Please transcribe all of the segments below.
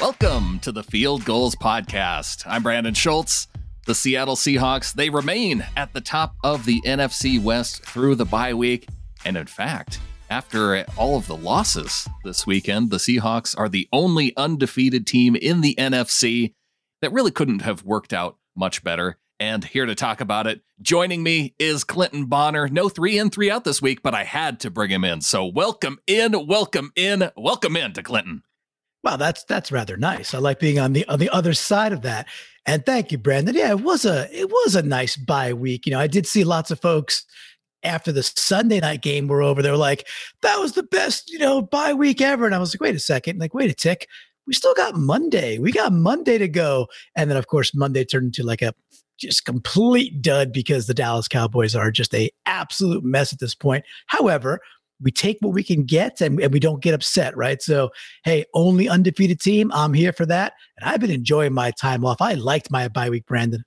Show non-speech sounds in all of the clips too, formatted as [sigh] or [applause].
Welcome to the Field Gulls Podcast. I'm Brandon Schultz. The Seattle Seahawks, they remain at the top of the NFC West through the bye week. And in fact, after all of the losses this weekend, the Seahawks are the only undefeated team in the NFC that really couldn't have worked out much better. And here to talk about it, joining me is Clinton Bonner. No three in, three out this week, but I had to bring him in. So welcome in, welcome in, welcome in to Clinton. Wow, that's that's rather nice. I like being on the on the other side of that. And thank you, Brandon. Yeah, it was a it was a nice bye week. You know, I did see lots of folks after the Sunday night game were over. They were like, "That was the best, you know, bye week ever." And I was like, "Wait a second, like, wait a tick. We still got Monday. We got Monday to go." And then, of course, Monday turned into like a just complete dud because the Dallas Cowboys are just a absolute mess at this point. However, we take what we can get and, and, we don't get upset, right? So, hey, only undefeated team. I'm here for that. And I've been enjoying my time off. I liked my bye week, Brandon.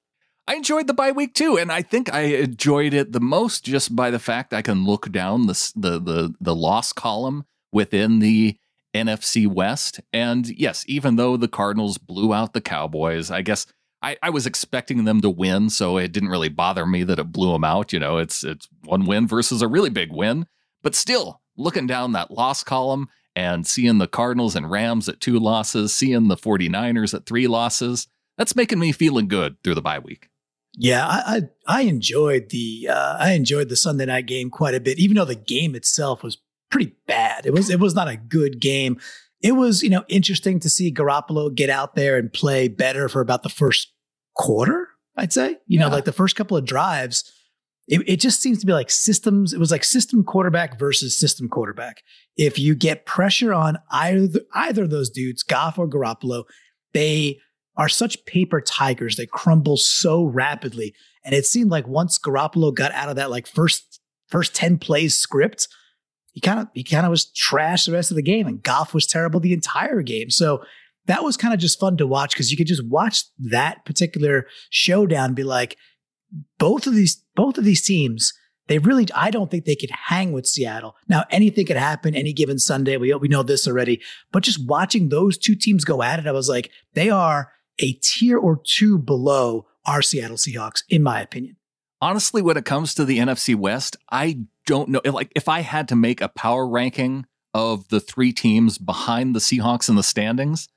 I enjoyed the bye week too, and I think I enjoyed it the most just by the fact I can look down the the the, the loss column within the NFC West. And yes, even though the Cardinals blew out the Cowboys, I guess I, I was expecting them to win, so it didn't really bother me that it blew them out. You know, it's it's one win versus a really big win. But still, looking down that loss column and seeing the Cardinals and Rams at two losses, seeing the 49ers at three losses, that's making me feeling good through the bye week. Yeah, I I, I enjoyed the uh, I enjoyed the Sunday night game quite a bit, even though the game itself was pretty bad. It was it was not a good game. It was you know interesting to see Garoppolo get out there and play better for about the first quarter. I'd say you yeah. know like the first couple of drives it, it just seems to be like systems. It was like system quarterback versus system quarterback. If you get pressure on either either of those dudes, Goff or Garoppolo, they are such paper tigers. They crumble so rapidly. And it seemed like once Garoppolo got out of that like first first 10 plays script, he kind of he kind of was trash the rest of the game. And Goff was terrible the entire game. So that was kind of just fun to watch because you could just watch that particular showdown be like, both of these both of these teams they really I don't think they could hang with Seattle. Now anything could happen any given Sunday. We we know this already, but just watching those two teams go at it, I was like they are a tier or two below our Seattle Seahawks in my opinion. Honestly, when it comes to the NFC West, I don't know like if I had to make a power ranking of the three teams behind the Seahawks in the standings,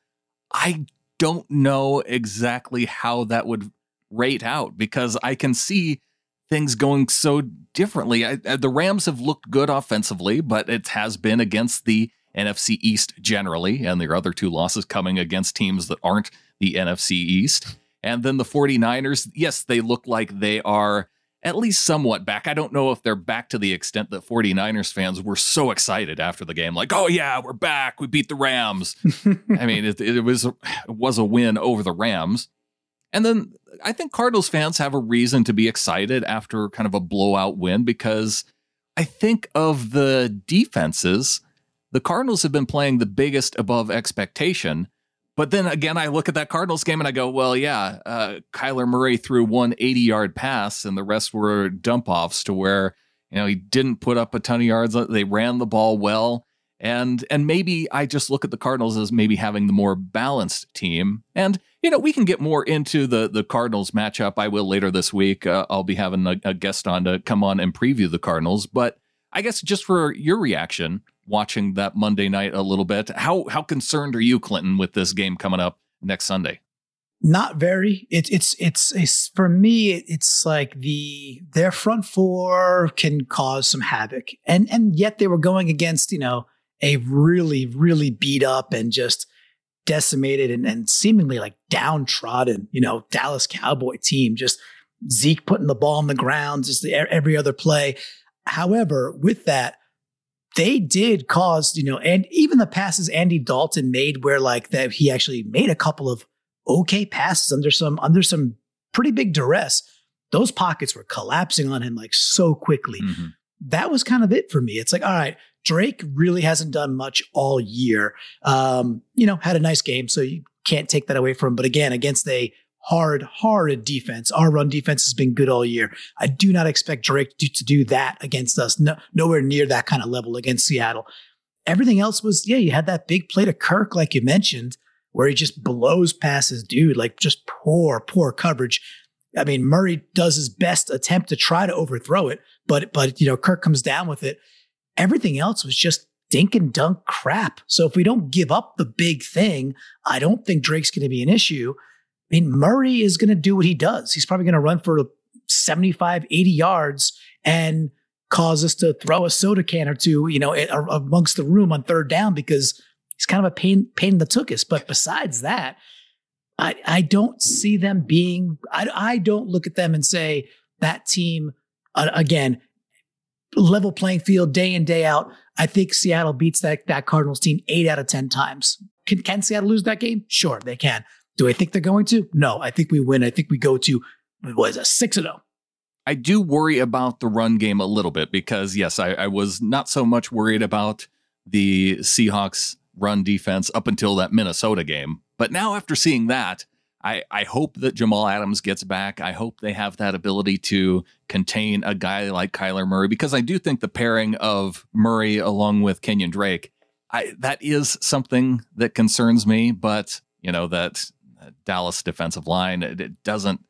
I don't know exactly how that would rate out because I can see things going so differently. I, I, the Rams have looked good offensively, but it has been against the NFC East generally, and their other two losses coming against teams that aren't the NFC East. And then the 49ers, yes, they look like they are at least somewhat back. I don't know if they're back to the extent that 49ers fans were so excited after the game, like, oh yeah, we're back. We beat the Rams. [laughs] I mean, it, it was it was a win over the Rams. And then I think Cardinals fans have a reason to be excited after kind of a blowout win because I think of the defenses, the Cardinals have been playing the biggest above expectation. But then again, I look at that Cardinals game and I go, well, yeah, uh, Kyler Murray threw one 80 yard pass and the rest were dump offs to where, you know, he didn't put up a ton of yards. They ran the ball well. And and maybe I just look at the Cardinals as maybe having the more balanced team. And you know, we can get more into the the Cardinals matchup. I will later this week. Uh, I'll be having a, a guest on to come on and preview the Cardinals. But I guess just for your reaction watching that Monday night a little bit, how how concerned are you, Clinton, with this game coming up next Sunday? Not very. It's it's it's it's for me. It's like the their front four can cause some havoc, and and yet they were going against you know a really, really beat up and just decimated and, and seemingly like downtrodden, you know, Dallas Cowboy team. Just Zeke putting the ball on the ground, just the, every other play. However, with that, they did cause, you know, and even the passes Andy Dalton made where like that he actually made a couple of okay passes under some under some pretty big duress. Those pockets were collapsing on him like so quickly. Mm-hmm. That was kind of it for me. It's like, all right, Drake really hasn't done much all year. Um, you know, had a nice game, so you can't take that away from him. But again, against a hard, hard defense, our run defense has been good all year. I do not expect Drake to, to do that against us. No, nowhere near that kind of level against Seattle. Everything else was, yeah, you had that big play to Kirk, like you mentioned, where he just blows past his dude, like just poor, poor coverage. I mean, Murray does his best attempt to try to overthrow it, but but you know, Kirk comes down with it. Everything else was just dink and dunk crap. So if we don't give up the big thing, I don't think Drake's going to be an issue. I mean, Murray is going to do what he does. He's probably going to run for 75, 80 yards and cause us to throw a soda can or two, you know, amongst the room on third down because he's kind of a pain, pain in the tuchus. But besides that, I, I don't see them being, I, I don't look at them and say that team, uh, again, level playing field day in, day out. I think Seattle beats that, that Cardinals team eight out of 10 times. Can, can Seattle lose that game? Sure, they can. Do I think they're going to? No, I think we win. I think we go to, what is a 6 and 0. I do worry about the run game a little bit because, yes, I, I was not so much worried about the Seahawks run defense up until that Minnesota game. But now, after seeing that, I, I hope that Jamal Adams gets back. I hope they have that ability to contain a guy like Kyler Murray because I do think the pairing of Murray along with Kenyon Drake, I, that is something that concerns me. But you know that Dallas defensive line, it, it doesn't.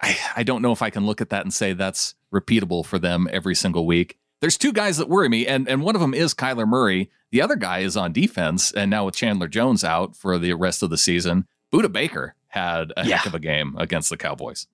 I, I don't know if I can look at that and say that's repeatable for them every single week. There's two guys that worry me, and, and one of them is Kyler Murray. The other guy is on defense, and now with Chandler Jones out for the rest of the season, Budda Baker had a yeah. heck of a game against the Cowboys.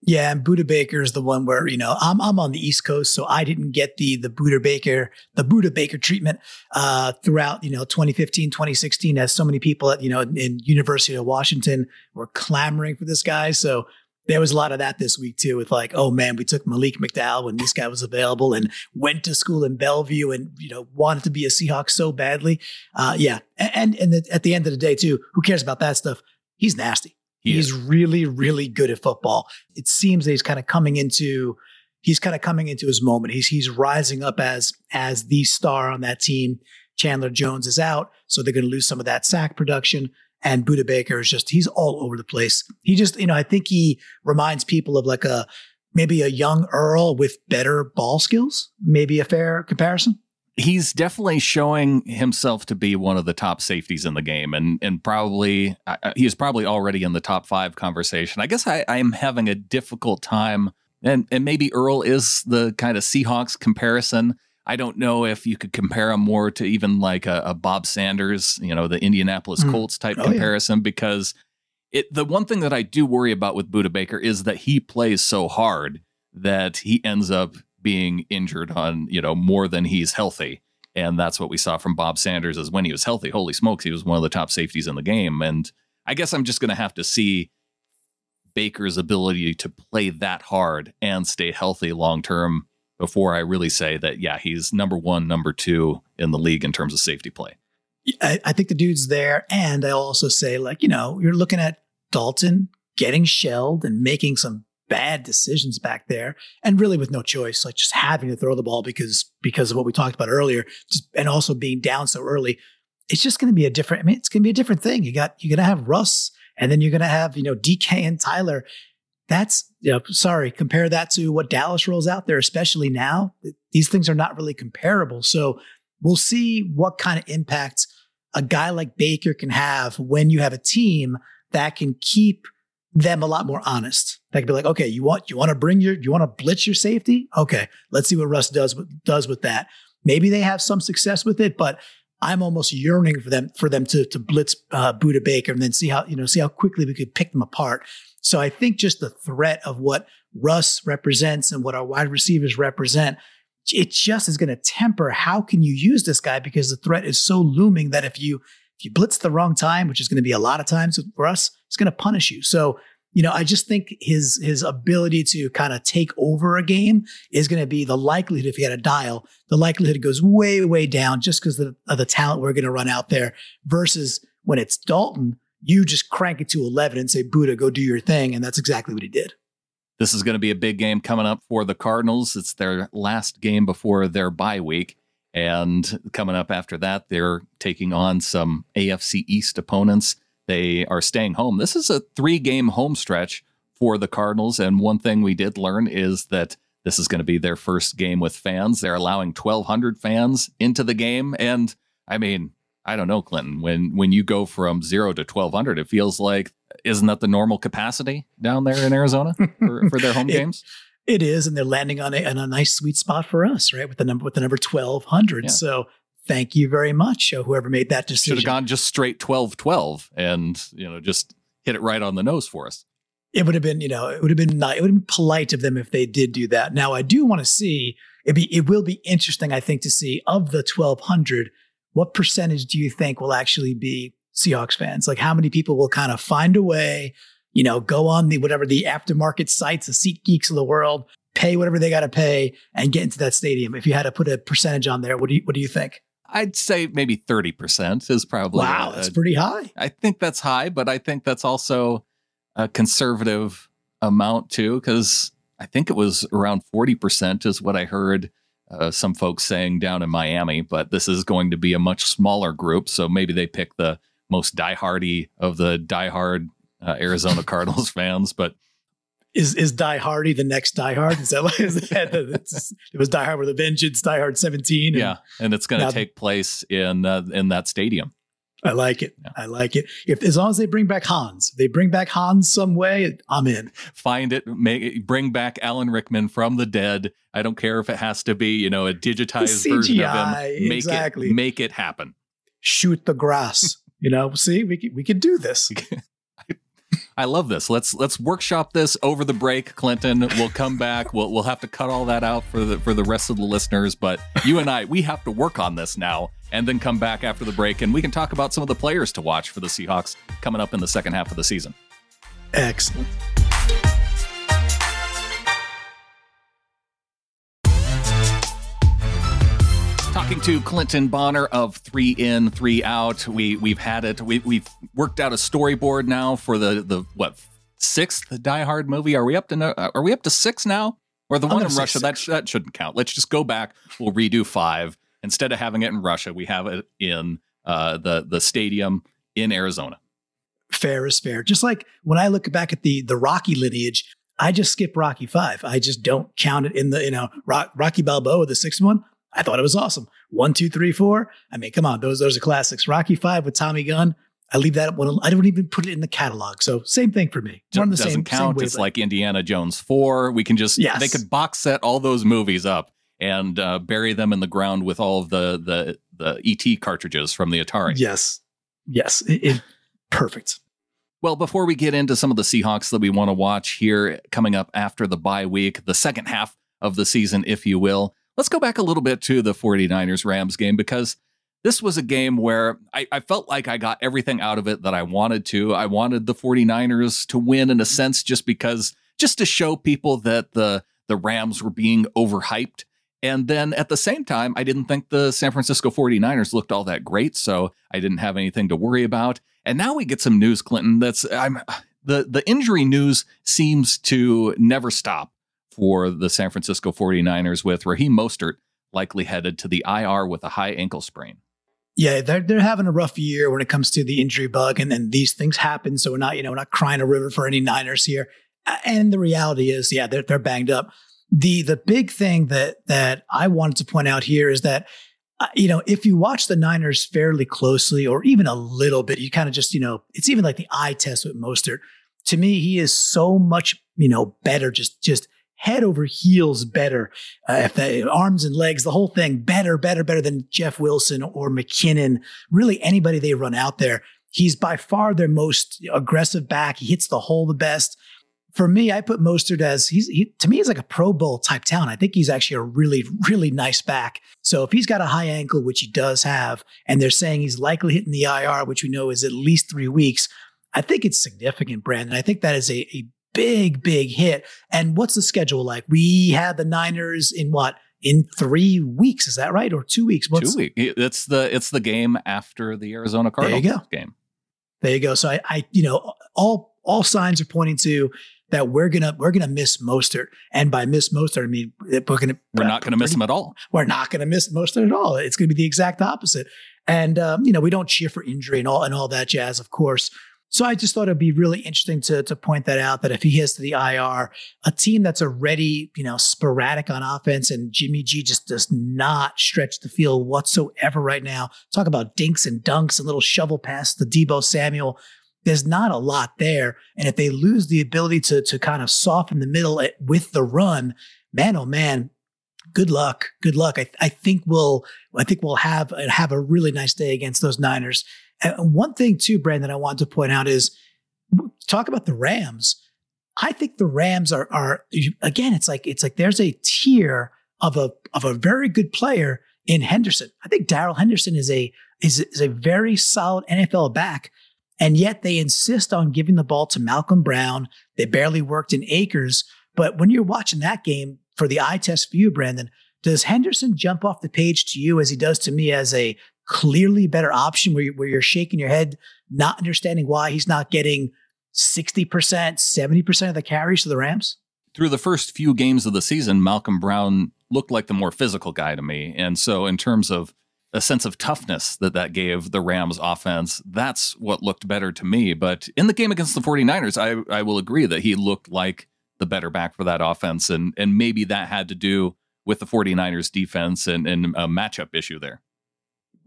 Yeah, and Budda Baker is the one where you know I'm I'm on the East Coast, so I didn't get the the Budda Baker the Budda Baker treatment uh, throughout you know 2015 2016 as so many people at you know in University of Washington were clamoring for this guy. So there was a lot of that this week too, with like, oh man, we took Malik McDowell when this guy was available and went to school in Bellevue and you know wanted to be a Seahawk so badly. Uh, yeah, and and the, at the end of the day too, who cares about that stuff? He's nasty. He he's is. really really good at football. It seems that he's kind of coming into he's kind of coming into his moment. He's he's rising up as as the star on that team. Chandler Jones is out, so they're going to lose some of that sack production. And Budda Baker is just, he's all over the place. He just, you know, I think he reminds people of like a, maybe a young Earl with better ball skills. Maybe a fair comparison. He's definitely showing himself to be one of the top safeties in the game, and and probably uh, he's probably already in the top five conversation. I guess I, I'm having a difficult time, and and maybe Earl is the kind of Seahawks comparison I don't know if you could compare him more to even like a, a Bob Sanders, you know, the Indianapolis mm. Colts type oh, comparison, yeah. because it the one thing that I do worry about with Budda Baker is that he plays so hard that he ends up being injured on, you know, more than he's healthy. And that's what we saw from Bob Sanders is when he was healthy, holy smokes, he was one of the top safeties in the game. And I guess I'm just gonna have to see Baker's ability to play that hard and stay healthy long term before I really say that, yeah, he's number one, number two in the league in terms of safety play. I, I think the dude's there. And I'll also say, like, you know, you're looking at Dalton getting shelled and making some bad decisions back there and really with no choice like just having to throw the ball because because of what we talked about earlier just and also being down so early it's just going to be a different i mean it's going to be a different thing you got you're going to have russ and then you're going to have you know dk and tyler that's you know, sorry, compare that to what Dallas rolls out there, especially now. These things are not really comparable. So we'll see what kind of impact a guy like Baker can have when you have a team that can keep them a lot more honest. They could be like, okay, you want you want to bring your you want to blitz your safety? Okay, let's see what Russ does with, does with that. Maybe they have some success with it, but I'm almost yearning for them for them to to blitz uh, Budda Baker and then see how you know see how quickly we could pick them apart. So I think just the threat of what Russ represents and what our wide receivers represent, it just is going to temper how can you use this guy because the threat is so looming that if you if you blitz the wrong time, which is going to be a lot of times for us, it's going to punish you. So you know, I just think his his ability to kind of take over a game is going to be the likelihood if he had a dial, the likelihood goes way way down just because of, of the talent we're going to run out there versus when it's Dalton you just crank it to 11 and say, Budda, go do your thing. And that's exactly what he did. This is going to be a big game coming up for the Cardinals. It's their last game before their bye week. And coming up after that, they're taking on some AFC East opponents. They are staying home. This is a three game home stretch for the Cardinals. And one thing we did learn is that this is going to be their first game with fans. They're allowing 1,200 fans into the game. And I mean, I don't know, Clinton. When when you go from zero to twelve hundred, it feels like isn't that the normal capacity down there in Arizona [laughs] for, for their home games? It is, and they're landing on a, on a nice sweet spot for us, right? With the number with the number twelve hundred. Yeah. So thank you very much, uh, whoever made that decision. Should have gone just straight 12-12 and you know just hit it right on the nose for us. it would have been, you know, it would have been ni- it would have been polite of them if they did do that. Now, I do want to see it. Be it will be interesting, I think, to see of the twelve hundred, what percentage do you think will actually be Seahawks fans? Like, how many people will kind of find a way, you know, go on the whatever the aftermarket sites, the Seat Geeks of the world, pay whatever they got to pay, and get into that stadium. If you had to put a percentage on there, what do you what do you think? I'd say maybe thirty percent is probably Wow, that's a- pretty high. I think that's high, but I think that's also a conservative amount too, because I think it was around 40% is what I heard uh, some folks saying down in Miami. But this is going to be a much smaller group. So maybe they pick the most diehardy of the diehard uh, Arizona [laughs] Cardinals fans. But Is is Die Hardy the next Die Hard? Is that like is that the, it's- it was Die Hard with a Vengeance, Die Hard seventeen? and- yeah, and it's going to take place in uh, in that stadium. I like it. Yeah. I like it. If as long as they bring back Hans, they bring back Hans some way, I'm in. Find it, make it, bring back Alan Rickman from the dead. I don't care if it has to be, you know, a digitized [laughs] version of him. Make exactly. it, make it happen. Shoot the grass. you know, see, we could we could do this. [laughs] I love this. Let's let's workshop this over the break, Clinton. We'll come back. [laughs] We'll we'll have to cut all that out for the for the rest of the listeners, but you and I, we have to work on this now and then come back after the break and we can talk about some of the players to watch for the Seahawks coming up in the second half of the season. Excellent. Talking to Clinton Bonner of Three In, Three Out. We we've had it. We we've worked out a storyboard now for the the what sixth Die Hard movie. Are we up to no, are we up to six now? Or the I'm one in Russia that six. sh- that shouldn't count. Let's just go back. We'll redo five instead of having it in Russia. We have it in uh, the the stadium in Arizona. Fair is fair. Just like when I look back at the the Rocky lineage, I just skip Rocky Five. I just don't count it in the you know Rock, Rocky Balboa, the sixth one. I thought it was awesome. One, two, three, four. I mean, come on, those those are classics. Rocky Five with Tommy Gunn. I leave that one. I don't even put it in the catalog. So same thing for me. We're on the doesn't same, count. Same it's like Indiana Jones four. We can just Yes. they could box set all those movies up and uh, bury them in the ground with all of the the the ET cartridges from the Atari. yes, yes, it, it- perfect. Well, before we get into some of the Seahawks that we want to watch here coming up after the bye week, the second half of the season, if you will, let's go back a little bit to the 49ers Rams game because this was a game where I, I felt like I got everything out of it that I wanted to. I wanted the 49ers to win in a sense just because, just to show people that the, the Rams were being overhyped. And then at the same time, I didn't think the San Francisco 49ers looked all that great. So I didn't have anything to worry about. And now we get some news, Clinton, that's I'm the the injury news seems to never stop for the San Francisco 49ers with Raheem Mostert likely headed to the IR with a high ankle sprain. Yeah, they're they're having a rough year when it comes to the injury bug, and then these things happen. So we're not, you know, we're not crying a river for any Niners here. And the reality is, yeah, they're they're banged up. The the big thing that that I wanted to point out here is that, uh, you know, if you watch the Niners fairly closely, or even a little bit, you kind of just, you know, it's even like the eye test with Mostert. To me, he is so much, you know, better. Just just head over heels better uh, if they, arms and legs, the whole thing, better, better, better than Jeff Wilson or McKinnon. Really, anybody they run out there. He's by far their most aggressive back. He hits the hole the best. For me, I put Mostert as he's he, to me he's like a Pro Bowl type talent. I think he's actually a really really nice back. So if he's got a high ankle, which he does have, and they're saying he's likely hitting the IR, which we know is at least three weeks, I think it's significant, Brandon. I think that is a, a big big hit. And what's the schedule like? We had the Niners in what? In three weeks, is that right? Or two weeks? What's, Two week. It's the it's the game after the Arizona There you Cardinals go. game. There you go. So I, I, you know, all all signs are pointing to that we're gonna we're gonna miss Mostert, and by miss Mostert, I mean we're gonna We're not going to miss him at all. We're not gonna miss Mostert at all. It's gonna be the exact opposite. And um, you know, we don't cheer for injury and all and all that jazz, of course. So I just thought it'd be really interesting to, to point that out that if he heads to the IR, a team that's already, you know, sporadic on offense and Jimmy G just does not stretch the field whatsoever right now. Talk about dinks and dunks and little shovel pass to Deebo Samuel. There's not a lot there. And if they lose the ability to, to kind of soften the middle with the run, man, oh man, good luck. Good luck. I, I think we'll I think we'll have uh, have a really nice day against those Niners. And one thing too, Brandon, I want to point out is talk about the Rams. I think the Rams are are again. It's like it's like there's a tier of a of a very good player in Henderson. I think Darrell Henderson is a is, is a very solid NFL back, and yet they insist on giving the ball to Malcolm Brown. They barely worked in Akers. but when you're watching that game, for the eye test you, Brandon, does Henderson jump off the page to you as he does to me as a clearly better option where, you, where you're shaking your head, not understanding why he's not getting 60%, 70% of the carries to the Rams? Through the first few games of the season, Malcolm Brown looked like the more physical guy to me. And so, in terms of a sense of toughness that that gave the Rams offense, that's what looked better to me. But in the game against the 49ers, I, I will agree that he looked like the better back for that offense. And, and maybe that had to do with the 49ers defense and, and a matchup issue there.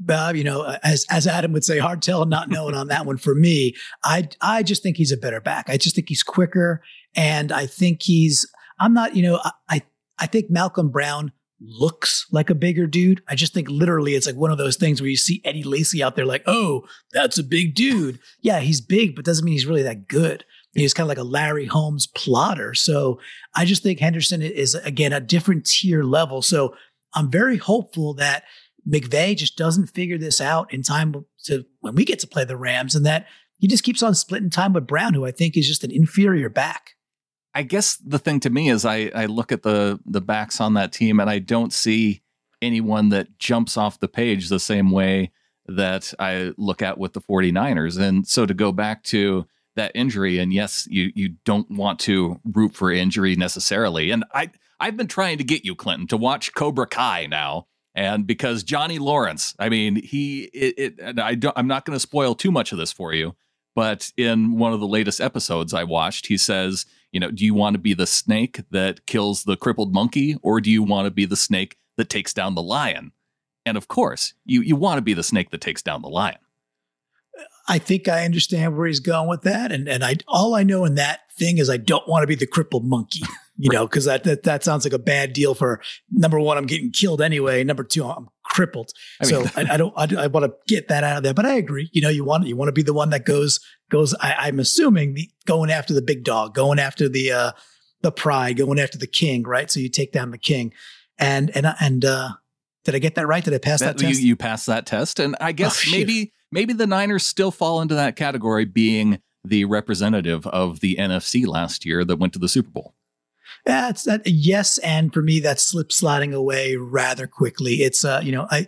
Bob, you know, uh, as as Adam would say, hard tell not knowing on that one for me. I I just think he's a better back. I just think he's quicker, and I think he's. I'm not, you know, I I think Malcolm Brown looks like a bigger dude. I just think literally it's like one of those things where you see Eddie Lacy out there, like, oh, that's a big dude. Yeah, he's big, but doesn't mean he's really that good. He's kind of like a Larry Holmes plotter. So I just think Henderson is, again, a different tier level. So I'm very hopeful that McVay just doesn't figure this out in time to when we get to play the Rams and that he just keeps on splitting time with Brown, who I think is just an inferior back. I guess the thing to me is I, I look at the the backs on that team and I don't see anyone that jumps off the page the same way that I look at with the 49ers. And so to go back to that injury. And yes, you you don't want to root for injury necessarily. And I I've been trying to get you, Clinton, to watch Cobra Kai now. And because Johnny Lawrence, I mean, he it, it I don't I'm not going to spoil too much of this for you, but in one of the latest episodes I watched, he says, you know, do you want to be the snake that kills the crippled monkey or do you want to be the snake that takes down the lion? And of course, you you want to be the snake that takes down the lion. I think I understand where he's going with that. And and I all I know in that thing is I don't want to be the crippled monkey, you know, because that, that that sounds like a bad deal for number one, I'm getting killed anyway. Number two, I'm crippled. I mean, so I, I, don't I, I, want to get that out of there. But I agree. You know, you want you want to be the one that goes goes. I, am assuming the, going after the big dog, going after the uh the pride, going after the king, right? So you take down the king. And and and uh did I get that right? Did I pass that, that test? You, you passed that test, and I guess oh, maybe maybe the Niners still fall into that category, being the representative of the NFC last year that went to the Super Bowl. Yeah, it's that yes, and for me, that's slip sliding away rather quickly. It's uh, you know, I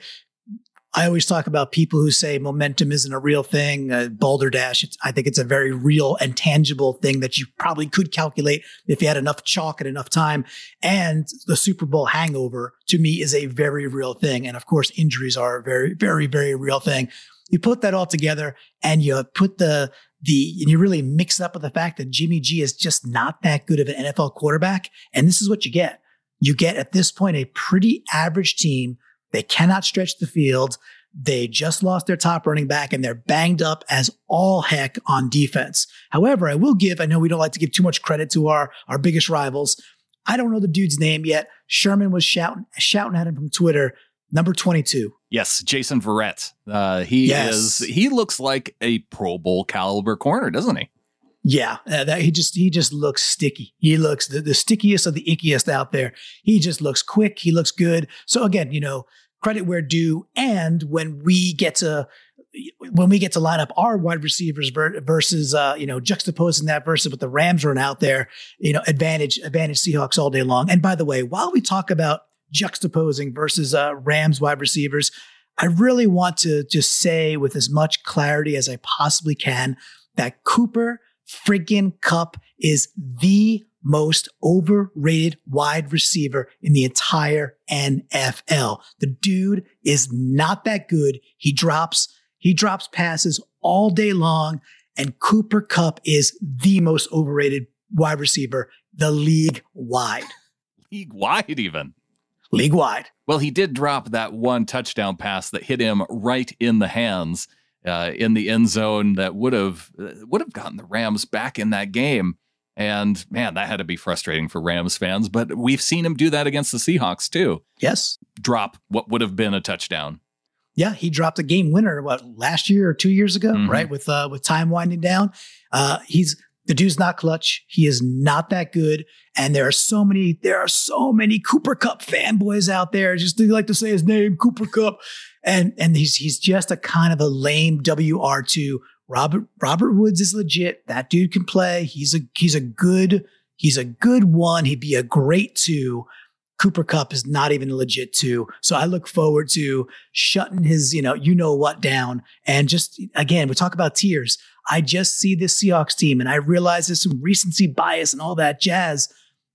I always talk about people who say momentum isn't a real thing. Uh, Boulder Dash, I think it's a very real and tangible thing that you probably could calculate if you had enough chalk and enough time. And the Super Bowl hangover to me is a very real thing. And of course, injuries are a very, very, very real thing. You put that all together and you put the, the, and you really mix it up with the fact that Jimmy G is just not that good of an NFL quarterback. And this is what you get. You get at this point a pretty average team they cannot stretch the field. They just lost their top running back and they're banged up as all heck on defense. However, I will give, I know we don't like to give too much credit to our, our biggest rivals. I don't know the dude's name yet. Sherman was shouting, shouting at him from Twitter, number 22. Yes, Jason Verrett. Uh, he yes. is, he looks like a Pro Bowl caliber corner, doesn't he? Yeah, uh, that he just he just looks sticky. He looks the, the stickiest of the ickiest out there. He just looks quick. He looks good. So again, you know, credit where due. And when we get to when we get to line up our wide receivers versus uh, you know juxtaposing that versus what the Rams run out there, you know advantage advantage Seahawks all day long. And by the way, while we talk about juxtaposing versus uh, Rams wide receivers, I really want to just say with as much clarity as I possibly can that Cooper friggin' Kupp is the most overrated wide receiver in the entire NFL. The dude is not that good. He drops, he drops passes all day long. And Cooper Kupp is the most overrated wide receiver, the league wide. League wide, even. League wide. Well, he did drop that one touchdown pass that hit him right in the hands uh, in the end zone that would have uh, would have gotten the Rams back in that game. And man, that had to be frustrating for Rams fans. But we've seen him do that against the Seahawks too. Yes. Drop what would have been a touchdown. Yeah, he dropped a game winner what last year or two years ago, mm-hmm. right? With uh, with time winding down. Uh, he's the dude's not clutch. He is not that good. And there are so many, there are so many Cooper Kupp fanboys out there. Just they like to say his name, Cooper Kupp. And and he's he's just a kind of a lame WR2. Robert Robert Woods is legit. That dude can play. He's a he's a good, he's a good one. He'd be a great two. Cooper Kupp is not even legit two. So I look forward to shutting his, you know, you know what down. And just again, we talk about tiers. I just see this Seahawks team and I realize there's some recency bias and all that jazz.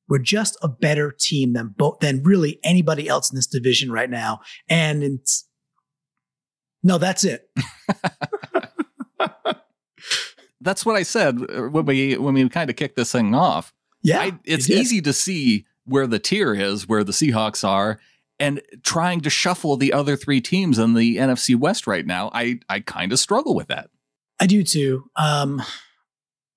We're just a better team than both than really anybody else in this division right now. And it's no, that's it. [laughs] that's what I said uh, when we when we kind of kicked this thing off. Yeah, I, it's easy to see where the tier is, where the Seahawks are, and trying to shuffle the other three teams in the NFC West right now. I I kind of struggle with that. I do too. Um,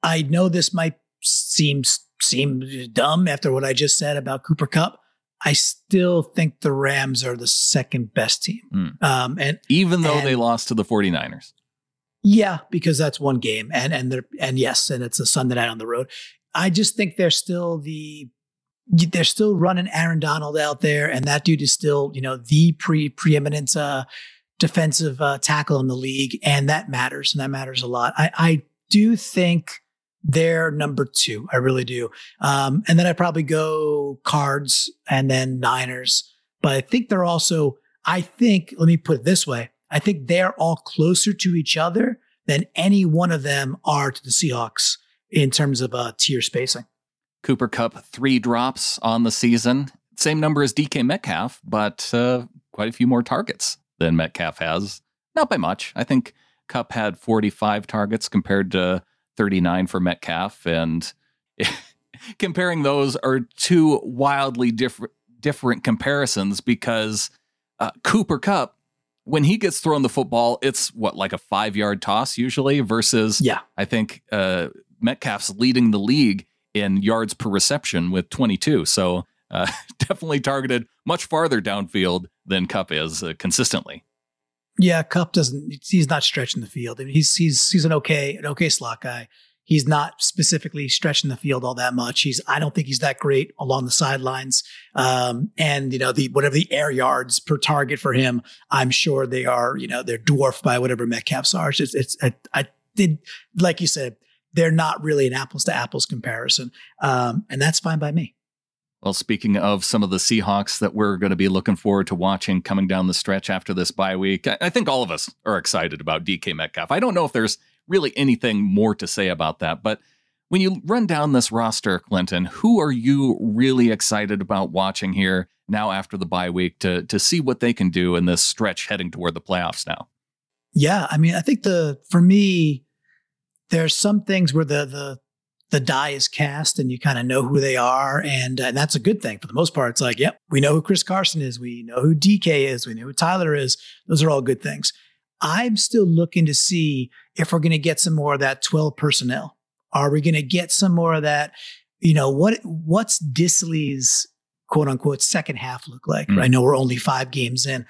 I know this might seem seem dumb after what I just said about Cooper Kupp. I still think the Rams are the second best team. Mm. Um, and even though and, they lost to the 49ers. Yeah, because that's one game. And and they're and yes, and it's a Sunday night on the road. I just think they're still the they're still running Aaron Donald out there, and that dude is still, you know, the pre preeminent uh, defensive uh, tackle in the league, and that matters, and that matters a lot. I, I do think they're number two. I really do. Um, and then I probably go Cards and then Niners. But I think they're also, I think, let me put it this way I think they're all closer to each other than any one of them are to the Seahawks in terms of uh, tier spacing. Cooper Kupp, three drops on the season. Same number as DK Metcalf, but uh, quite a few more targets than Metcalf has. Not by much. I think Kupp had 45 targets compared to 39 for Metcalf. And [laughs] comparing those are two wildly different different comparisons because uh, Cooper Kupp, when he gets thrown the football, it's what like a five yard toss usually versus yeah. I think uh, Metcalf's leading the league in yards per reception with 22. So uh, [laughs] definitely targeted much farther downfield than Kupp is uh, consistently. Yeah, Kupp doesn't. He's not stretching the field. I mean, he's he's he's an okay an okay slot guy. He's not specifically stretching the field all that much. He's I don't think he's that great along the sidelines. Um, and you know the whatever the air yards per target for him, I'm sure they are. You know they're dwarfed by whatever Metcalf's are. It's, it's I, I did like you said they're not really an apples to apples comparison, um, and that's fine by me. Well, speaking of some of the Seahawks that we're going to be looking forward to watching coming down the stretch after this bye week, I think all of us are excited about DK Metcalf. I don't know if there's really anything more to say about that, but when you run down this roster, Clinton, who are you really excited about watching here now after the bye week to to see what they can do in this stretch heading toward the playoffs now? Yeah, I mean, I think the for me, there's some things where the the the die is cast and you kind of know who they are. And, uh, and that's a good thing for the most part. It's like, yep, we know who Chris Carson is. We know who DK is. We know who Tyler is. Those are all good things. I'm still looking to see if we're going to get some more of that 12 personnel. Are we going to get some more of that? You know, what, what's Dissly's quote unquote second half look like? Mm. I know we're only five games in.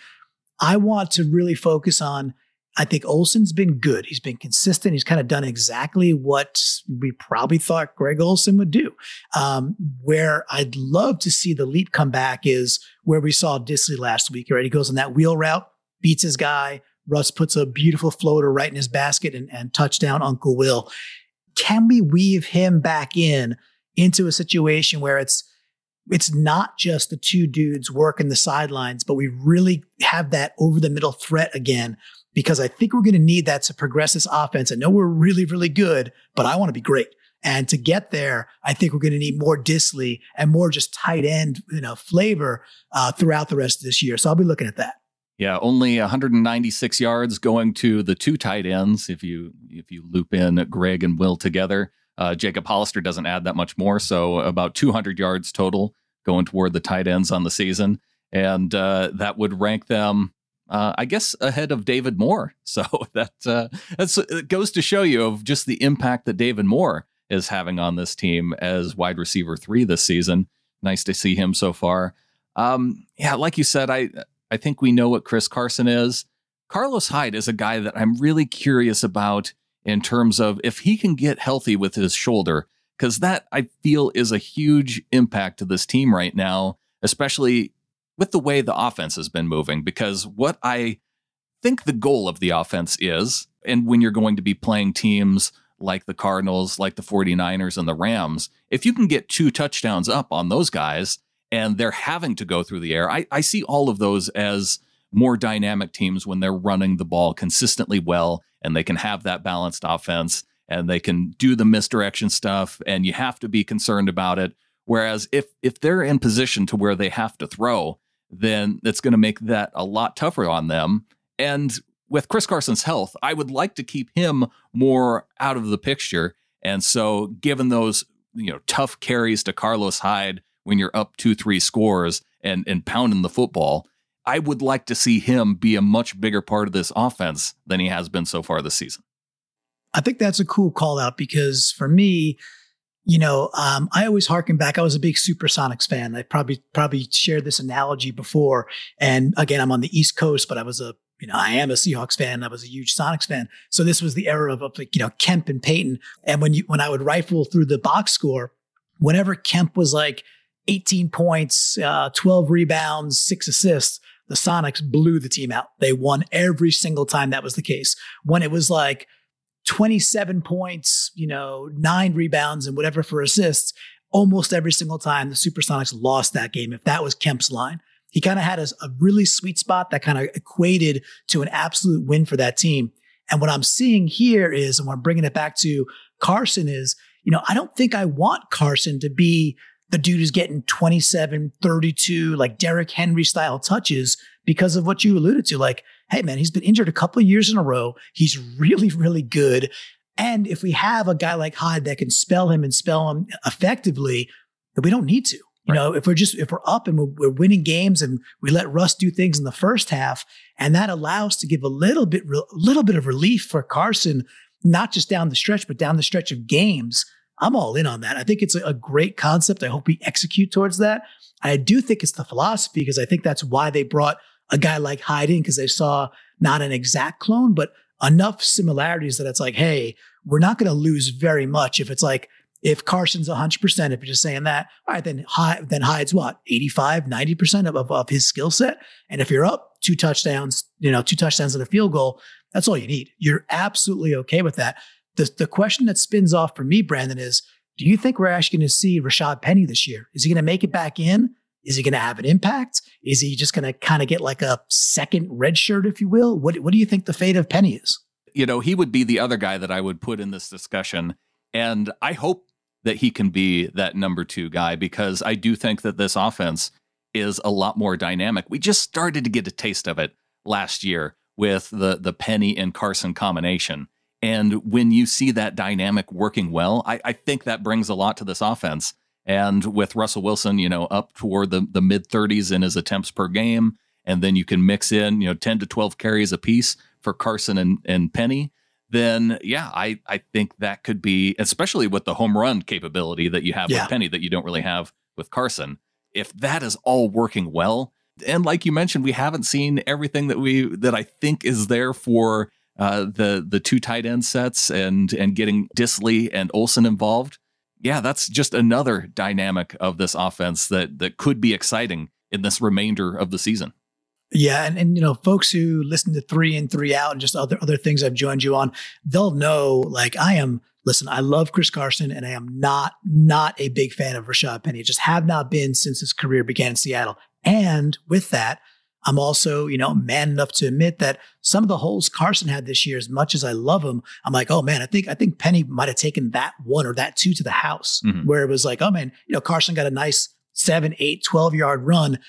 I want to really focus on I think Olsen's been good. He's been consistent. He's kind of done exactly what we probably thought Greg Olsen would do. Um, where I'd love to see the leap come back is where we saw Dissly last week. Right, he goes on that wheel route, beats his guy. Russ puts a beautiful floater right in his basket and, and touchdown Uncle Will. Can we weave him back in into a situation where it's it's not just the two dudes working the sidelines, but we really have that over the middle threat again because I think we're going to need that to progress this offense. I know we're really, really good, but I want to be great. And to get there, I think we're going to need more Dissly and more just tight end, you know, flavor uh, throughout the rest of this year. So I'll be looking at that. Yeah, only 196 yards going to the two tight ends. If you if you loop in Greg and Will together, uh, Jacob Hollister doesn't add that much more, so about 200 yards total going toward the tight ends on the season, and uh, that would rank them, uh, I guess, ahead of David Moore. [laughs] So that uh, that's it goes to show you of just the impact that David Moore is having on this team as wide receiver three this season. Nice to see him so far. Um, yeah, like you said, I I think we know what Chris Carson is. Carlos Hyde is a guy that I'm really curious about in terms of if he can get healthy with his shoulder, because that I feel is a huge impact to this team right now, especially with the way the offense has been moving. Because what I think the goal of the offense is, and when you're going to be playing teams like the Cardinals, like the 49ers, and the Rams, if you can get two touchdowns up on those guys, and they're having to go through the air. I, I see all of those as more dynamic teams when they're running the ball consistently well and they can have that balanced offense and they can do the misdirection stuff and you have to be concerned about it. Whereas if if they're in position to where they have to throw, then it's going to make that a lot tougher on them. And with Chris Carson's health, I would like to keep him more out of the picture. And so given those, you know, tough carries to Carlos Hyde when you're up two, three scores and and pounding the football. I would like to see him be a much bigger part of this offense than he has been so far this season. I think that's a cool call out because for me, you know, um, I always harken back. I was a big Supersonics fan. I probably probably shared this analogy before. And again, I'm on the East Coast, but I was a you know, I am a Seahawks fan. I was a huge Sonics fan. So this was the era of, like, you know, Kemp and Payton. And when you when I would rifle through the box score, whenever Kemp was like 18 points, uh, 12 rebounds, six assists. The Sonics blew the team out. They won every single time that was the case. When it was like 27 points, you know, nine rebounds and whatever for assists, almost every single time the Supersonics lost that game. If that was Kemp's line, he kind of had a, a really sweet spot that kind of equated to an absolute win for that team. And what I'm seeing here is, and what I'm bringing it back to Carson is, you know, I don't think I want Carson to be the dude is getting 27, 32, like Derrick Henry style touches because of what you alluded to. Like, hey, man, he's been injured a couple of years in a row. He's really, really good. And if we have a guy like Hyde that can spell him and spell him effectively, we don't need to. You right. know, if we're just if we're up and we're, we're, winning games and we let Russ do things in the first half, and that allows to give a little bit, a little bit of relief for Carson, not just down the stretch, but down the stretch of games. I'm all in on that. I think it's a, great concept. I hope we execute towards that. I do think it's the philosophy because I think that's why they brought a guy like Hyde in because they saw not an exact clone, but enough similarities that it's like, hey, we're not going to lose very much if it's like, if Carson's 100%, if you're just saying that, all right, then Hyde, then Hyde's what, 85, 90% of, of, of his skill set. And if you're up two touchdowns, you know, two touchdowns and a field goal, that's all you need. You're absolutely okay with that the, the question that spins off for me, Brandon, is do you think we're actually going to see Rashad Penny this year? Is he going to make it back in? Is he going to have an impact? Is he just going to kind of get like a second red shirt, if you will? What, what do you think the fate of Penny is? You know, he would be the other guy that I would put in this discussion. And I hope that he can be that number two guy because I do think that this offense is a lot more dynamic. We just started to get a taste of it last year with the the Penny and Carson combination. And when you see that dynamic working well, I, I, think that brings a lot to this offense. And with Russell Wilson, you know, up toward the, the mid 30s in his attempts per game, and then you can mix in, you know, 10 to 12 carries a piece for Carson and, and Penny, then yeah, I, I think that could be, especially with the home run capability that you have yeah. with Penny that you don't really have with Carson. If that is all working well, and like you mentioned, we haven't seen everything that we that I think is there for uh, the the two tight end sets and and getting Dissly and Olsen involved. Yeah, that's just another dynamic of this offense that that could be exciting in this remainder of the season. Yeah, and, and you know, folks who listen to three in, three out, and just other other things I've joined you on, they'll know like I am. Listen, I love Chris Carson, and I am not not a big fan of Rashad Penny. Just have not been since his career began in Seattle. And with that, I'm also, you know, man enough to admit that some of the holes Carson had this year, as much as I love him, I'm like, oh man, I think I think Penny might have taken that one or that two to the house, mm-hmm. where it was like, oh man, you know, Carson got a nice seven, eight, 12 yard run.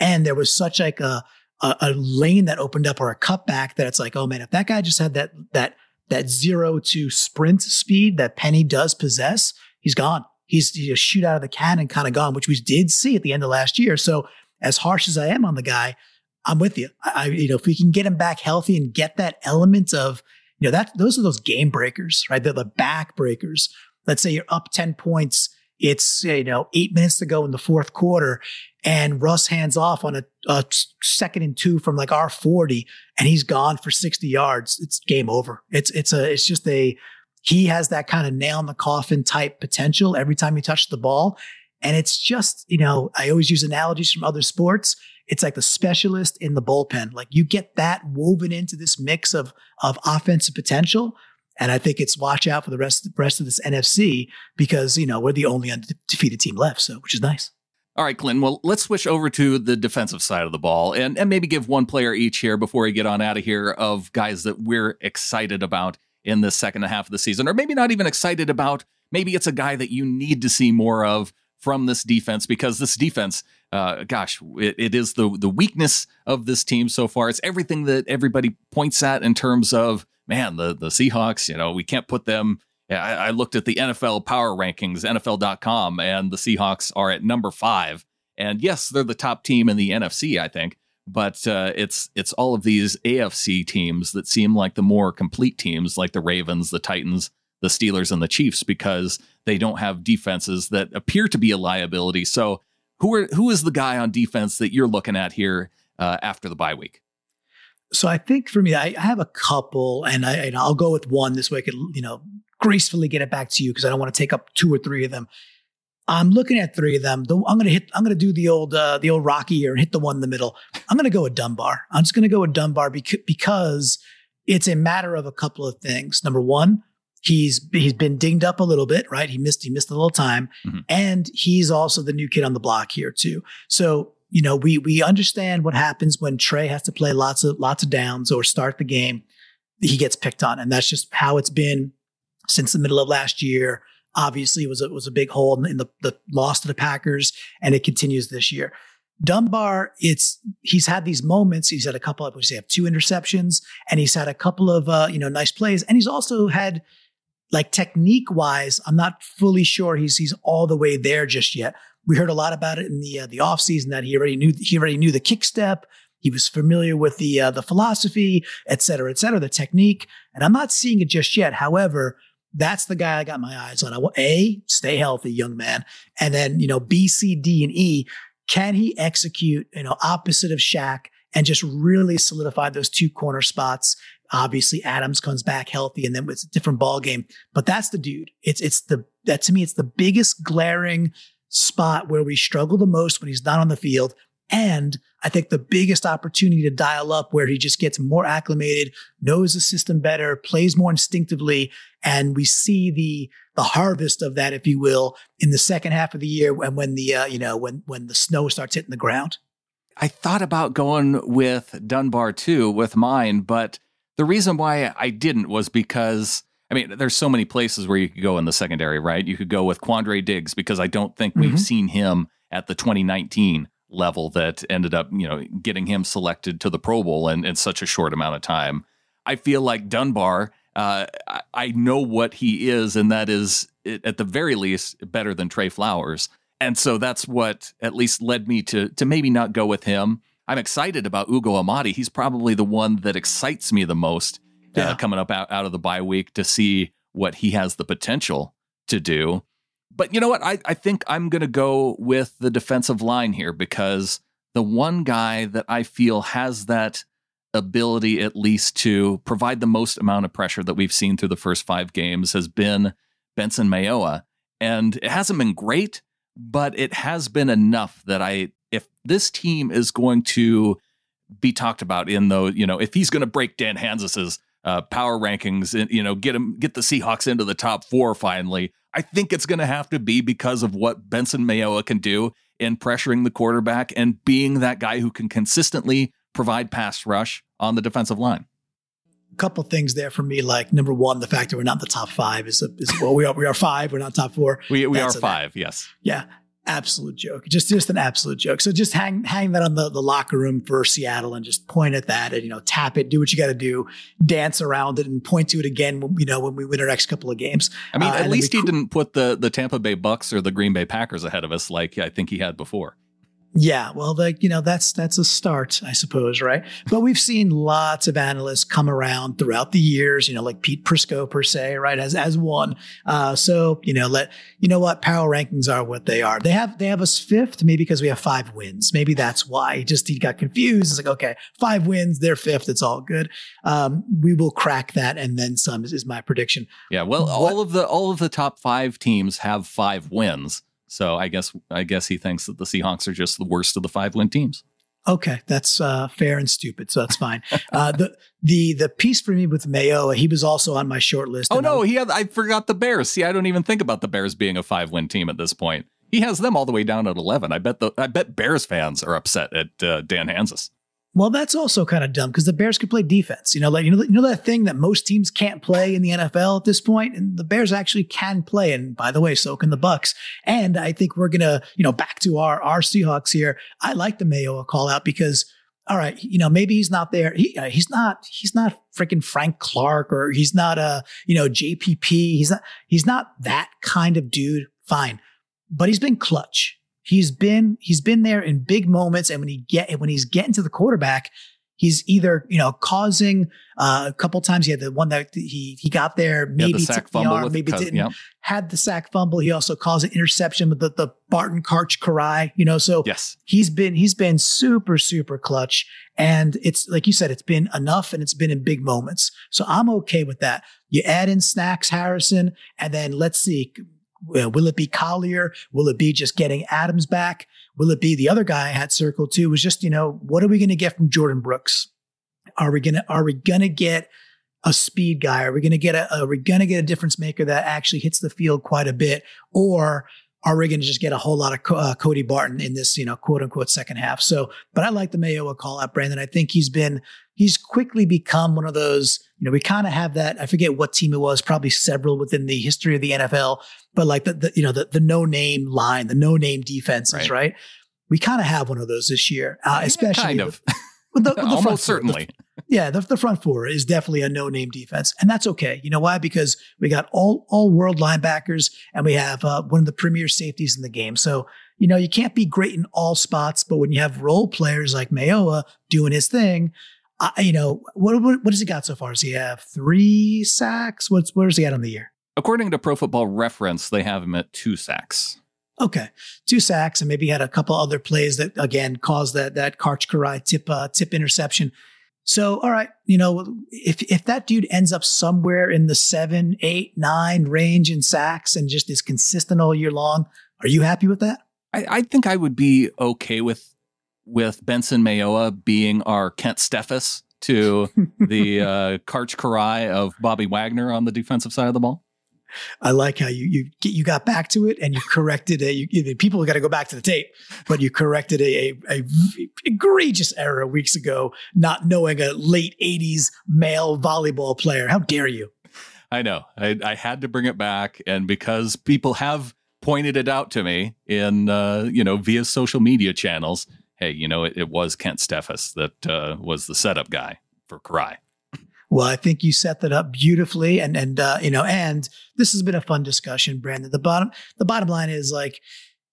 And there was such like a a, a lane that opened up or a cutback that it's like, oh man, if that guy just had that that that zero to sprint speed that Penny does possess, he's gone. He's he just shoot out of the cannon kind of gone, which we did see at the end of last year. So as harsh as I am on the guy, I'm with you. I, you know, if we can get him back healthy and get that element of, you know, that those are those game breakers, right? They're the back breakers. Let's say you're up 10 points. It's, you know, eight minutes to go in the fourth quarter and Russ hands off on a, a second and two from like our 40 and he's gone for 60 yards. It's game over. It's, it's a, it's just a, he has that kind of nail in the coffin type potential every time he touches the ball. And it's just, you know, I always use analogies from other sports. It's like the specialist in the bullpen. Like you get that woven into this mix of, of offensive potential. And I think it's watch out for the rest, of the rest of this NFC because, you know, we're the only undefeated team left. So, which is nice. All right, Clint. Well, let's switch over to the defensive side of the ball and, and maybe give one player each here before we get on out of here of guys that we're excited about in the second half of the season, or maybe not even excited about. Maybe it's a guy that you need to see more of from this defense because this defense, uh, gosh, it, it is the the weakness of this team so far. It's everything that everybody points at in terms of man, the the Seahawks. You know, we can't put them I, I looked at the NFL power rankings, NFL.com, and the Seahawks are at number five. And yes, they're the top team in the NFC, I think, but uh, it's it's all of these AFC teams that seem like the more complete teams, like the Ravens, the Titans, the Steelers, and the Chiefs, because they don't have defenses that appear to be a liability. So, who are who is the guy on defense that you're looking at here uh, after the bye week? So I think for me, I, I have a couple, and I and I'll go with one this way. I could you know gracefully get it back to you because I don't want to take up two or three of them. I'm looking at three of them. The, I'm gonna hit. I'm gonna do the old uh, the old Rocky here and hit the one in the middle. I'm gonna go with Dunbar. I'm just gonna go with Dunbar because because it's a matter of a couple of things. Number one, he's he's been dinged up a little bit, right? He missed he missed a little time, mm-hmm. and he's also the new kid on the block here too. So you know we we understand what happens when Tre has to play lots of lots of downs or start the game. He gets picked on, and that's just how it's been since the middle of last year. Obviously, was a, was a big hole in the, the loss to the Packers, and it continues this year. Dunbar, it's he's had these moments. He's had a couple of, we say, have two interceptions, and he's had a couple of uh, you know nice plays, and he's also had like technique wise, I'm not fully sure he's he's all the way there just yet. We heard a lot about it in the uh, the off season that he already knew he already knew the kick step. He was familiar with the uh, the philosophy, et cetera, et cetera, the technique, and I'm not seeing it just yet. However, that's the guy I got my eyes on. I want A, stay healthy, young man. And then, you know, B, C, D, and E. Can he execute, you know, opposite of Shaq and just really solidify those two corner spots? Obviously, Adams comes back healthy and then it's a different ball game. But that's the dude. It's it's the that to me, it's the biggest glaring spot where we struggle the most when he's not on the field. And I think the biggest opportunity to dial up where he just gets more acclimated, knows the system better, plays more instinctively, and we see the the harvest of that, if you will, in the second half of the year and when the uh, you know when when the snow starts hitting the ground. I thought about going with Dunbar too with mine, but the reason why I didn't was because I mean, there's so many places where you could go in the secondary, right? You could go with Quandre Diggs because I don't think we've mm-hmm. seen him at the 2019 level that ended up, you know, getting him selected to the Pro Bowl in, in such a short amount of time. I feel like Dunbar, uh, I, I know what he is, and that is, at the very least, better than Tre Flowers. And so that's what at least led me to to maybe not go with him. I'm excited about Ugo Amadi. He's probably the one that excites me the most uh, coming up out, out of the bye week to see what he has the potential to do but you know what? I, I think I'm going to go with the defensive line here because the one guy that I feel has that ability, at least, to provide the most amount of pressure that we've seen through the first five games has been Benson Mayowa. And it hasn't been great, but it has been enough that I, if this team is going to be talked about in though, you know, if he's going to break Dan Hanzus's uh, power rankings, and you know, get him, get the Seahawks into the top four finally, I think it's going to have to be because of what Benson Mayowa can do in pressuring the quarterback and being that guy who can consistently provide pass rush on the defensive line. A couple things there for me. Like number one, the fact that we're not in the top five is, a, is well, we are we are five. We're not top four. We we That's are five. Yes. Yeah. Absolute joke. Just just an absolute joke. So just hang hang that on the, the locker room for Seattle and just point at that and you know tap it, do what you got to do, dance around it, and point to it again. When, you know when we win our next couple of games. I mean, uh, at least he didn't put the the Tampa Bay Bucks or the Green Bay Packers ahead of us like I think he had before. Yeah, well, like you know, that's that's a start, I suppose, right? But we've seen lots of analysts come around throughout the years, you know, like Pete Prisco per se, right, as as one. Uh, so you know, let you know what power rankings are what they are. They have they have us fifth, maybe because we have five wins. Maybe that's why. He just he got confused. It's like okay, five wins, they're fifth. It's all good. Um, we will crack that, and then some is, is my prediction. Yeah, well, what? all of the all of the top five teams have five wins. So I guess I guess he thinks that the Seahawks are just the worst of the five win teams. Okay, that's uh, fair and stupid, so that's fine. uh, the the the piece for me with Mayo, he was also on my short list. Oh no, I, he had. I forgot the Bears. See, I don't even think about the Bears being a five win team at this point. He has them all the way down at eleven. I bet the I bet Bears fans are upset at uh, Dan Hanzus. Well, that's also kind of dumb because the Bears could play defense. You know, like you know, you know that thing that most teams can't play in the NFL at this point, and the Bears actually can play. And by the way, so can the Bucks. And I think we're gonna, you know, back to our our Seahawks here. I like the Mayo call out because, all right, you know, maybe he's not there. He uh, he's not he's not freaking Frank Clark or he's not a you know JPP. He's not he's not that kind of dude. Fine, but he's been clutch. He's been he's been there in big moments, and when he get when he's getting to the quarterback, he's either you know causing uh, a couple times. He had the one that he he got there, maybe the took the arm, maybe didn't. Yep. Had the sack fumble. He also caused an interception with the, the Barton Karch Kiraly. You know, so yes, he's been he's been super super clutch, and it's like you said, it's been enough, and it's been in big moments. So I'm okay with that. You add in Snacks Harrison, and then let's see will it be Collier? Will it be just getting Adams back? Will it be the other guy I had circled too? Was just, you know, what are we going to get from Jordyn Brooks? Are we going to, are we to get a speed guy? Are we going to get a, are we to get a difference maker that actually hits the field quite a bit? Or are we going to just get a whole lot of uh, Cody Barton in this, you know, quote unquote second half? So, but I like the Mayo call out, Brandon. I think he's been, he's quickly become one of those, you know, we kind of have that. I forget what team it was, probably several within the history of the NFL, but like the, the you know, the, the no name line, the no name defenses, right? right? We kind of have one of those this year, uh, especially kind of. With, with the, [laughs] Almost front certainly. The, yeah, the, the front four is definitely a no name defense, and that's okay. You know why? Because we got all all world linebackers, and we have uh, one of the premier safeties in the game. So you know you can't be great in all spots, but when you have role players like Mayowa doing his thing, uh, you know what, what what has he got so far? Does he have three sacks? What's where's he at on the year? According to Pro Football Reference, they have him at two sacks. Okay, two sacks, and maybe had a couple other plays that again caused that that Karch Kiraly tip uh, tip interception. So, all right, you know, if if that dude ends up somewhere in the seven, eight, nine range in sacks and just is consistent all year long, are you happy with that? I, I think I would be okay with with Benson Mayowa being our Kent Steffes to [laughs] the uh, Karch Kiraly of Bobby Wagner on the defensive side of the ball. I like how you you you got back to it and you corrected a you, people got to go back to the tape, but you corrected a, a, a egregious error weeks ago, not knowing a late '80s male volleyball player. How dare you? I know. I, I had to bring it back, and because people have pointed it out to me in uh, you know via social media channels. Hey, you know it, it was Kent Steffes that uh, was the setup guy for Kiraly. Well, I think you set that up beautifully, and and uh, you know, and this has been a fun discussion, Brandon. The bottom the bottom line is like,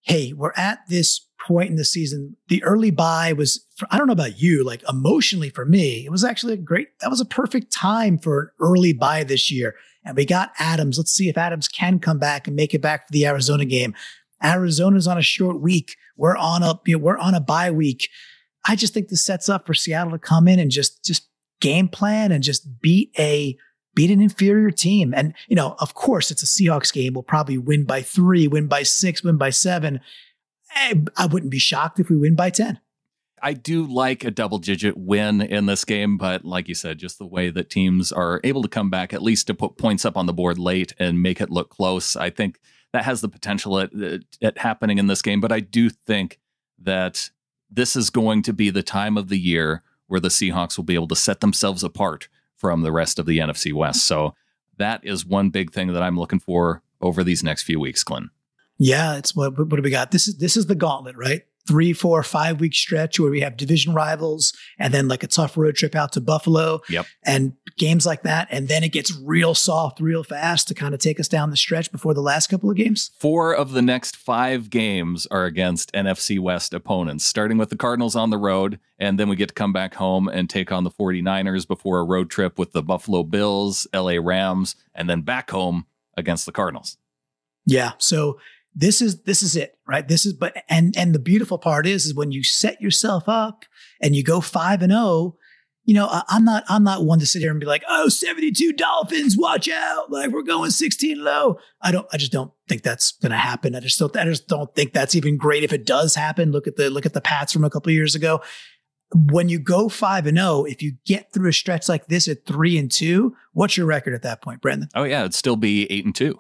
hey, we're at this point in the season. The early bye was, for, I don't know about you, like emotionally for me, it was actually a great. That was a perfect time for an early bye this year, and we got Adams. Let's see if Adams can come back and make it back for the Arizona game. Arizona's on a short week. We're on a you know, we're on a bye week. I just think this sets up for Seattle to come in and just just game plan and just beat a beat an inferior team. And you know, of course, it's a Seahawks game. We'll probably win by three, win by six, win by seven. I, I wouldn't be shocked if we win by ten. I do like a double digit win in this game, but like you said, just the way that teams are able to come back, at least to put points up on the board late and make it look close, I think that has the potential at, at happening in this game. But I do think that this is going to be the time of the year where the Seahawks will be able to set themselves apart from the rest of the NFC West. So that is one big thing that I'm looking for over these next few weeks, Glenn. Yeah, it's what what do we got? This is this is the gauntlet, right? Three, four, five week stretch where we have division rivals and then like a tough road trip out to Buffalo. Yep. And games like that. And then it gets real soft real fast to kind of take us down the stretch before the last couple of games. Four of the next five games are against NFC West opponents, starting with the Cardinals on the road. And then we get to come back home and take on the 49ers before a road trip with the Buffalo Bills, LA Rams, and then back home against the Cardinals. Yeah. So this is this is it right? This is but and and the beautiful part is is when you set yourself up and you go 5 and 0 you know I, i'm not i'm not one to sit here and be like oh 72 dolphins watch out like we're going 16 low oh. i don't i just don't think that's going to happen. I just don't i just don't think that's even great. If it does happen look at the look at the pats from a couple years ago. When you go 5 and 0 if you get through a stretch like this at 3 and 2 what's your record at that point Brandon Oh yeah, it'd still be eight and two.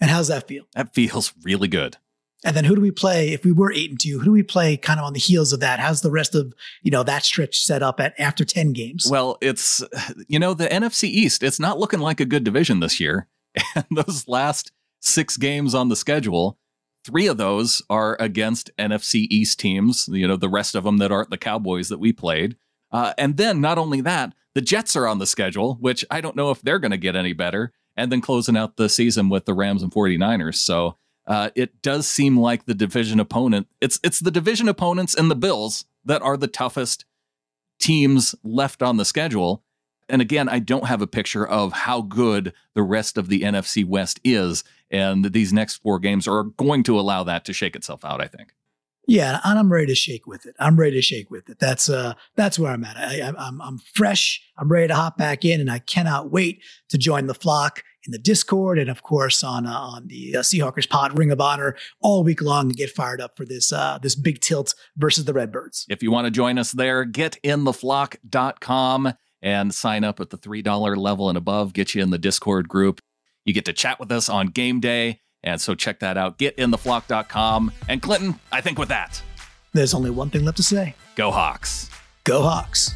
And how's that feel That feels really good. And then who do we play if we were eight and two? Who do we play kind of on the heels of that? How's the rest of you know that stretch set up at after ten games? Well, it's you know the NFC East. It's not looking like a good division this year. [laughs] And those last six games on the schedule, three of those are against NFC East teams. You know the rest of them that aren't the Cowboys that we played. Uh, and then not only that, the Jets are on the schedule, which I don't know if they're going to get any better. And then closing out the season with the Rams and 49ers. So uh, it does seem like the division opponent. It's it's the division opponents and the Bills that are the toughest teams left on the schedule. And again, I don't have a picture of how good the rest of the NFC West is. And these next four games are going to allow that to shake itself out, I think. Yeah, and I'm ready to shake with it. I'm ready to shake with it. That's uh that's where I'm at. I, I, I'm I'm fresh. I'm ready to hop back in, and I cannot wait to join the flock in the Discord and of course on uh, on the uh, Seahawkers Pod Ring of Honor all week long and get fired up for this uh this big tilt versus the Redbirds. If you want to join us there, get in getintheflock.com and sign up at the $3 level and above, get you in the Discord group. You get to chat with us on game day. And so check that out, getintheflock.com. And Clinton, I think with that, There's only one thing left to say: go Hawks. Go Hawks.